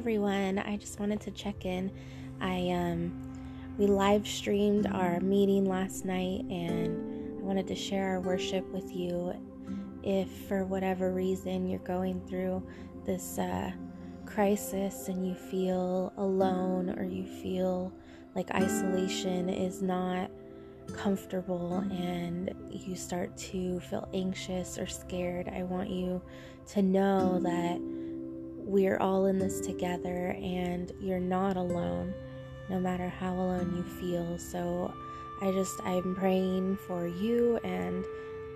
everyone. I just wanted to check in. I um we live streamed our meeting last night and I wanted to share our worship with you. If for whatever reason you're going through this uh, crisis and you feel alone or you feel like isolation is not comfortable and you start to feel anxious or scared, I want you to know that we're all in this together and you're not alone, no matter how alone you feel. So I just, I'm praying for you and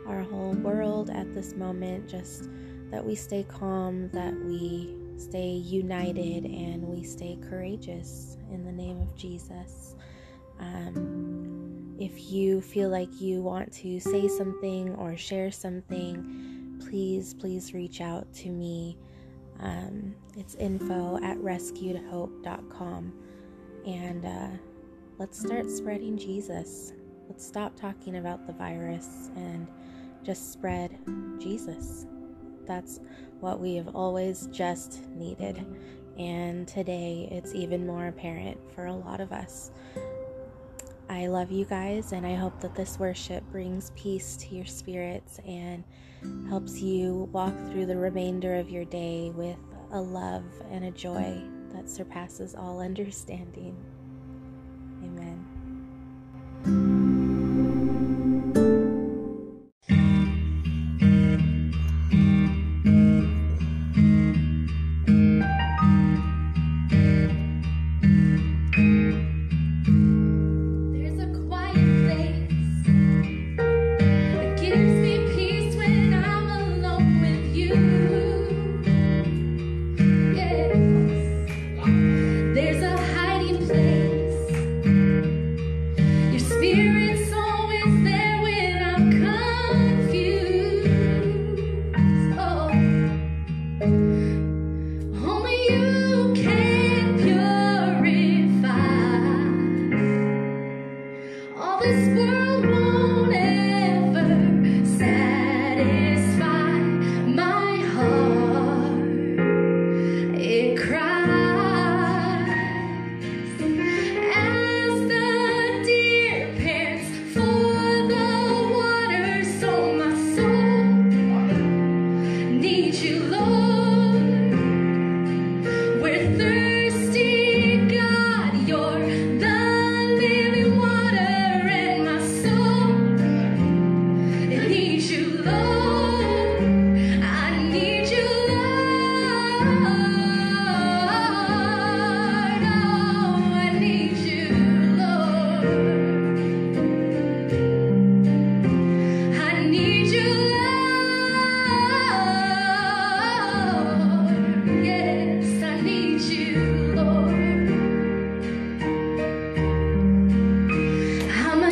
our whole world at this moment, just that we stay calm, that we stay united, and we stay courageous in the name of Jesus. Um, if you feel like you want to say something or share something, please, please reach out to me. Um, it's info at rescuedhope.com. And uh, let's start spreading Jesus. Let's stop talking about the virus and just spread Jesus. That's what we have always just needed. And today it's even more apparent for a lot of us. I love you guys, and I hope that this worship brings peace to your spirits and helps you walk through the remainder of your day with a love and a joy that surpasses all understanding. Amen.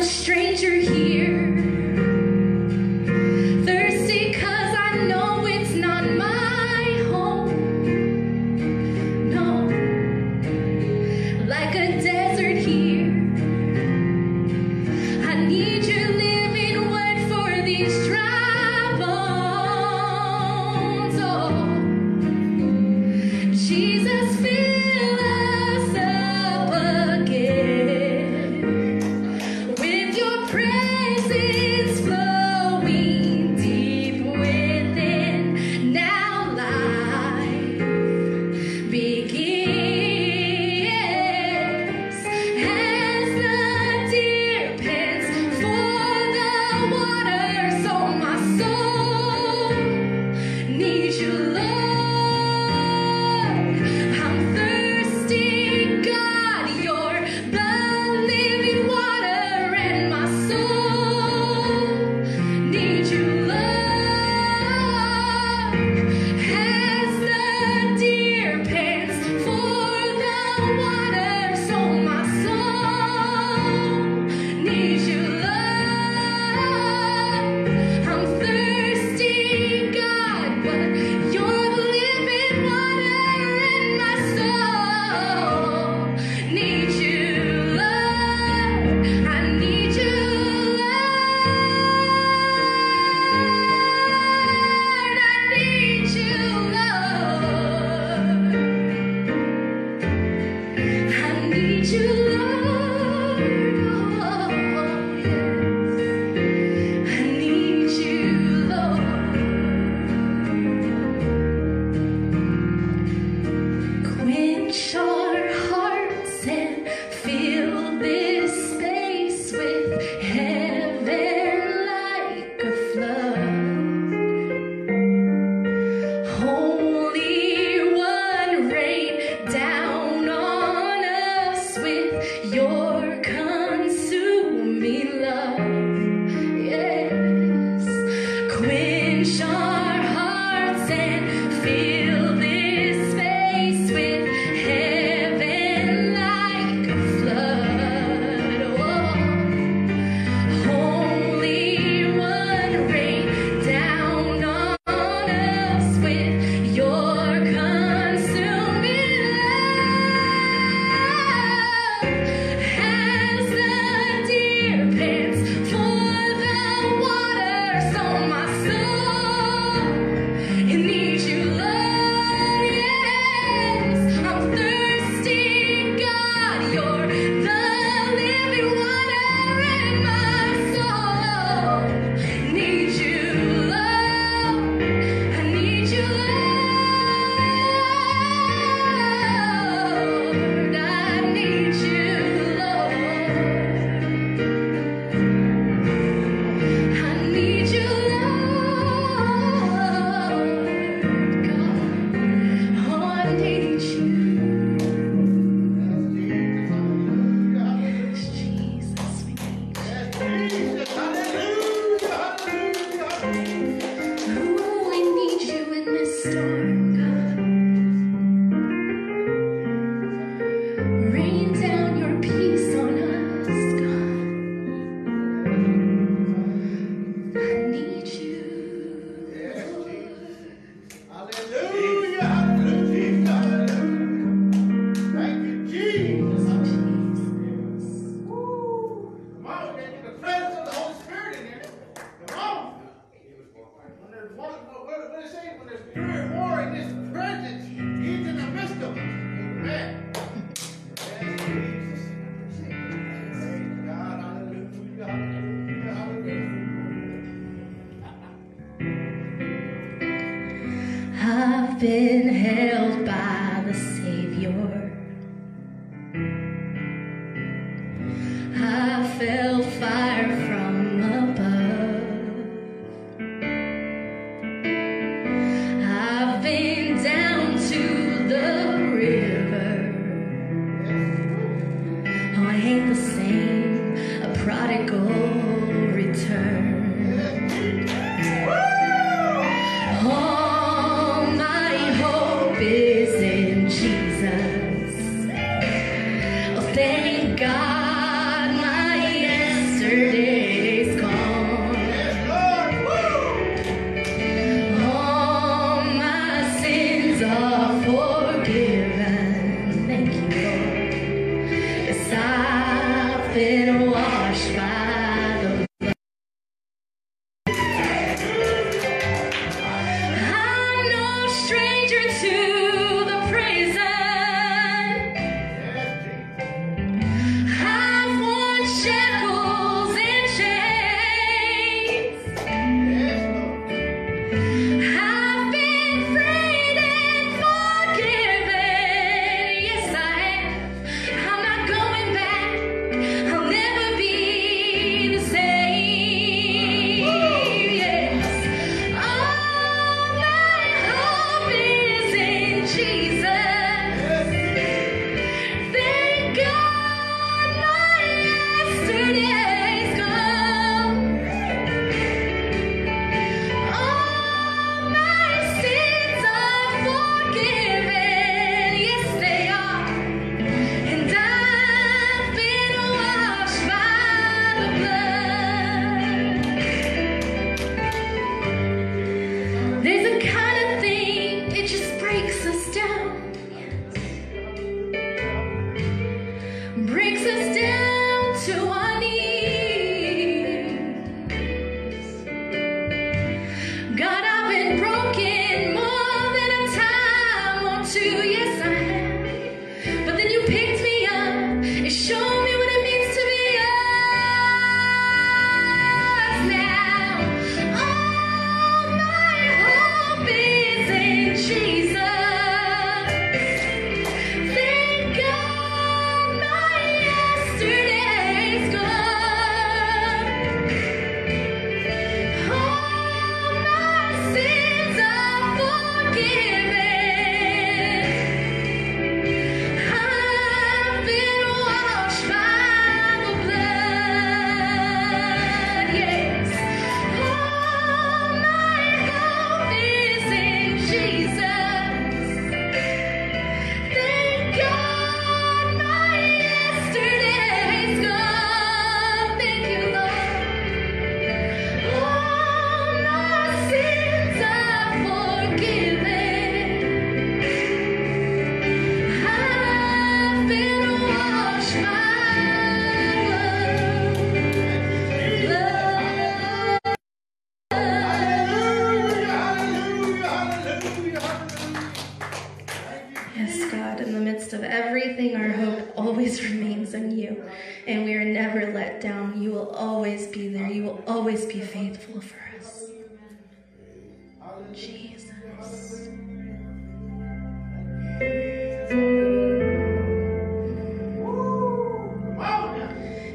Stranger here, you midst of everything, our hope always remains in you, and we are never let down. You will always be there. You will always be faithful for us. Jesus.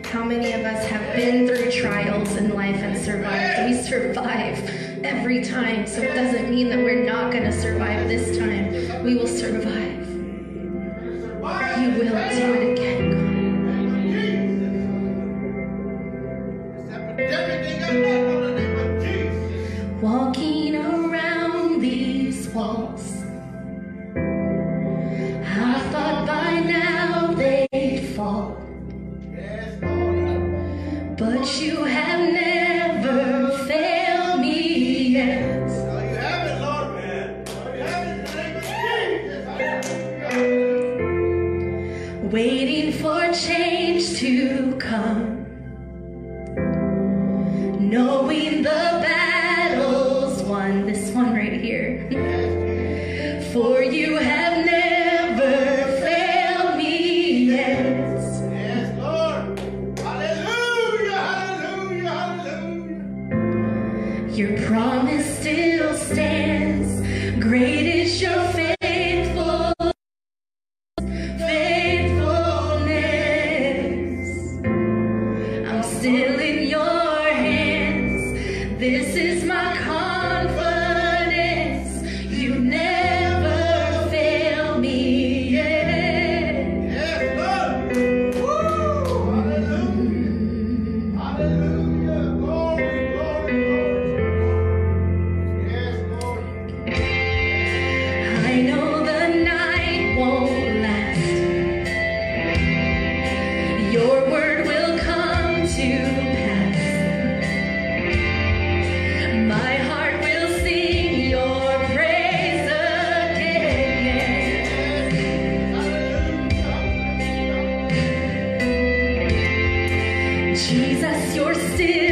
How many of us have been through trials in life and survived? We survive every time, so it doesn't mean that we're not going to survive this time. We will survive you will do it again. Jesus, you're still